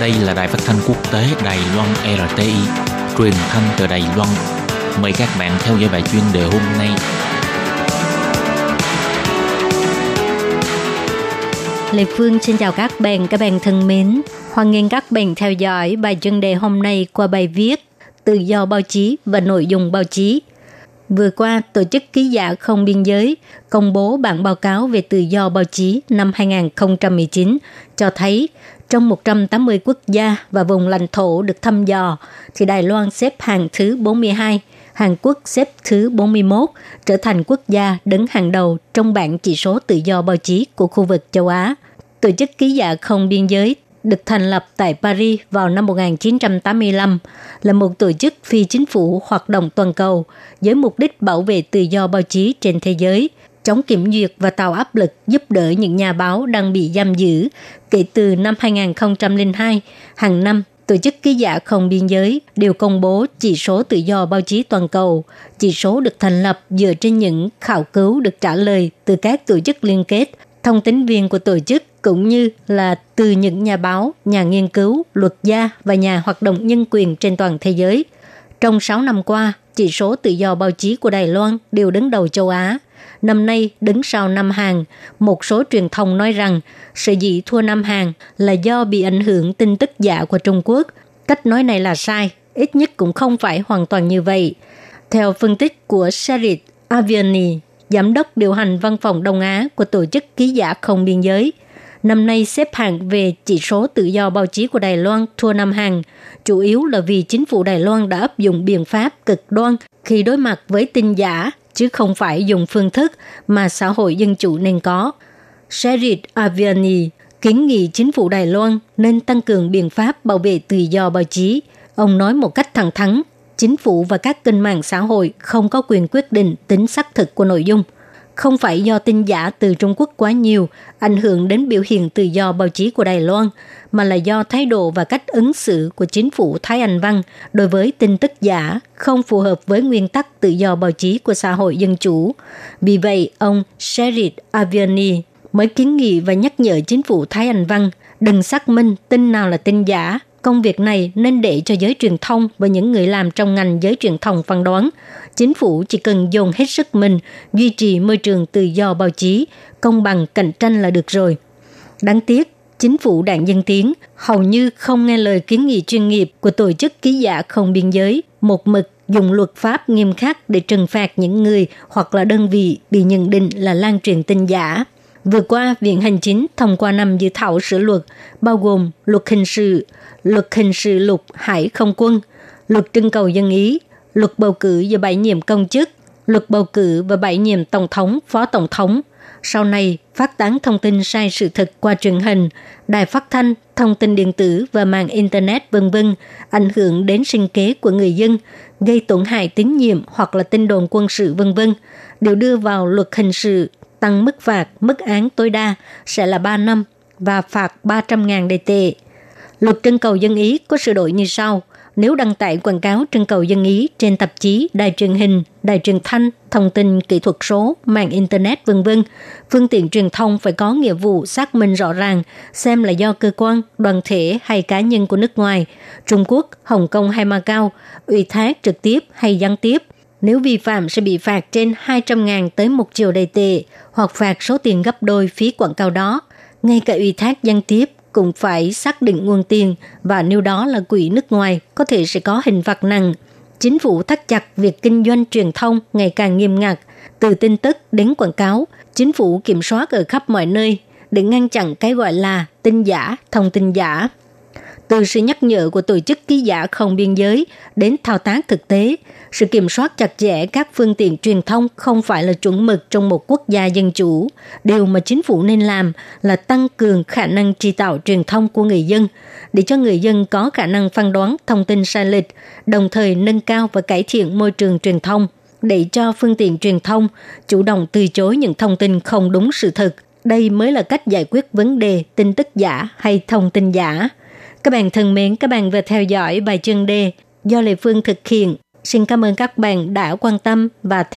Đây là đài phát thanh quốc tế Đài Loan RTI, truyền thanh từ Đài Loan. Mời các bạn theo dõi bài chuyên đề hôm nay. Lê Phương xin chào các bạn, các bạn thân mến. Hoan nghênh các bạn theo dõi bài chuyên đề hôm nay qua bài viết Tự do báo chí và nội dung báo chí. Vừa qua, Tổ chức Ký giả Không Biên Giới công bố bản báo cáo về tự do báo chí năm 2019 cho thấy trong 180 quốc gia và vùng lãnh thổ được thăm dò, thì Đài Loan xếp hàng thứ 42, Hàn Quốc xếp thứ 41, trở thành quốc gia đứng hàng đầu trong bảng chỉ số tự do báo chí của khu vực châu Á. Tổ chức ký giả không biên giới được thành lập tại Paris vào năm 1985, là một tổ chức phi chính phủ hoạt động toàn cầu với mục đích bảo vệ tự do báo chí trên thế giới, chống kiểm duyệt và tạo áp lực giúp đỡ những nhà báo đang bị giam giữ. Kể từ năm 2002, hàng năm Tổ chức Ký giả Không Biên Giới đều công bố chỉ số tự do báo chí toàn cầu. Chỉ số được thành lập dựa trên những khảo cứu được trả lời từ các tổ chức liên kết, thông tính viên của tổ chức cũng như là từ những nhà báo, nhà nghiên cứu, luật gia và nhà hoạt động nhân quyền trên toàn thế giới. Trong 6 năm qua, chỉ số tự do báo chí của Đài Loan đều đứng đầu châu Á. Năm nay đứng sau Nam Hàn, một số truyền thông nói rằng sự dị thua Nam Hàn là do bị ảnh hưởng tin tức giả của Trung Quốc. Cách nói này là sai, ít nhất cũng không phải hoàn toàn như vậy. Theo phân tích của Sharit Aviani, giám đốc điều hành văn phòng Đông Á của Tổ chức Ký giả Không Biên Giới, năm nay xếp hạng về chỉ số tự do báo chí của Đài Loan thua Nam Hàn, chủ yếu là vì chính phủ Đài Loan đã áp dụng biện pháp cực đoan khi đối mặt với tin giả, chứ không phải dùng phương thức mà xã hội dân chủ nên có. Sherid Aviani kiến nghị chính phủ Đài Loan nên tăng cường biện pháp bảo vệ tự do báo chí. Ông nói một cách thẳng thắn, chính phủ và các kênh mạng xã hội không có quyền quyết định tính xác thực của nội dung – không phải do tin giả từ Trung Quốc quá nhiều ảnh hưởng đến biểu hiện tự do báo chí của Đài Loan, mà là do thái độ và cách ứng xử của chính phủ Thái Anh Văn đối với tin tức giả không phù hợp với nguyên tắc tự do báo chí của xã hội dân chủ. Vì vậy, ông Sherid Aviani mới kiến nghị và nhắc nhở chính phủ Thái Anh Văn đừng xác minh tin nào là tin giả công việc này nên để cho giới truyền thông và những người làm trong ngành giới truyền thông phán đoán. Chính phủ chỉ cần dồn hết sức mình duy trì môi trường tự do báo chí, công bằng cạnh tranh là được rồi. Đáng tiếc, chính phủ đảng Dân Tiến hầu như không nghe lời kiến nghị chuyên nghiệp của tổ chức ký giả không biên giới, một mực dùng luật pháp nghiêm khắc để trừng phạt những người hoặc là đơn vị bị nhận định là lan truyền tin giả. Vừa qua, Viện Hành Chính thông qua năm dự thảo sửa luật, bao gồm luật hình sự, luật hình sự lục hải không quân, luật trưng cầu dân ý, luật bầu cử và bãi nhiệm công chức, luật bầu cử và bãi nhiệm tổng thống, phó tổng thống. Sau này, phát tán thông tin sai sự thật qua truyền hình, đài phát thanh, thông tin điện tử và mạng Internet vân vân ảnh hưởng đến sinh kế của người dân, gây tổn hại tín nhiệm hoặc là tin đồn quân sự vân vân đều đưa vào luật hình sự tăng mức phạt, mức án tối đa sẽ là 3 năm và phạt 300.000 đề tệ. Luật trưng cầu dân Ý có sửa đổi như sau. Nếu đăng tải quảng cáo trưng cầu dân Ý trên tạp chí, đài truyền hình, đài truyền thanh, thông tin kỹ thuật số, mạng Internet v v phương tiện truyền thông phải có nghĩa vụ xác minh rõ ràng xem là do cơ quan, đoàn thể hay cá nhân của nước ngoài, Trung Quốc, Hồng Kông hay Macau, ủy thác trực tiếp hay gián tiếp. Nếu vi phạm sẽ bị phạt trên 200.000 tới 1 triệu đầy tệ hoặc phạt số tiền gấp đôi phí quảng cáo đó. Ngay cả ủy thác gián tiếp cũng phải xác định nguồn tiền và nếu đó là quỹ nước ngoài có thể sẽ có hình phạt nặng. Chính phủ thắt chặt việc kinh doanh truyền thông ngày càng nghiêm ngặt, từ tin tức đến quảng cáo, chính phủ kiểm soát ở khắp mọi nơi để ngăn chặn cái gọi là tin giả, thông tin giả. Từ sự nhắc nhở của tổ chức ký giả không biên giới đến thao tác thực tế, sự kiểm soát chặt chẽ các phương tiện truyền thông không phải là chuẩn mực trong một quốc gia dân chủ. Điều mà chính phủ nên làm là tăng cường khả năng tri tạo truyền thông của người dân để cho người dân có khả năng phán đoán thông tin sai lệch, đồng thời nâng cao và cải thiện môi trường truyền thông để cho phương tiện truyền thông chủ động từ chối những thông tin không đúng sự thật. Đây mới là cách giải quyết vấn đề tin tức giả hay thông tin giả. Các bạn thân mến, các bạn vừa theo dõi bài chân đề do Lê Phương thực hiện. Xin cảm ơn các bạn đã quan tâm và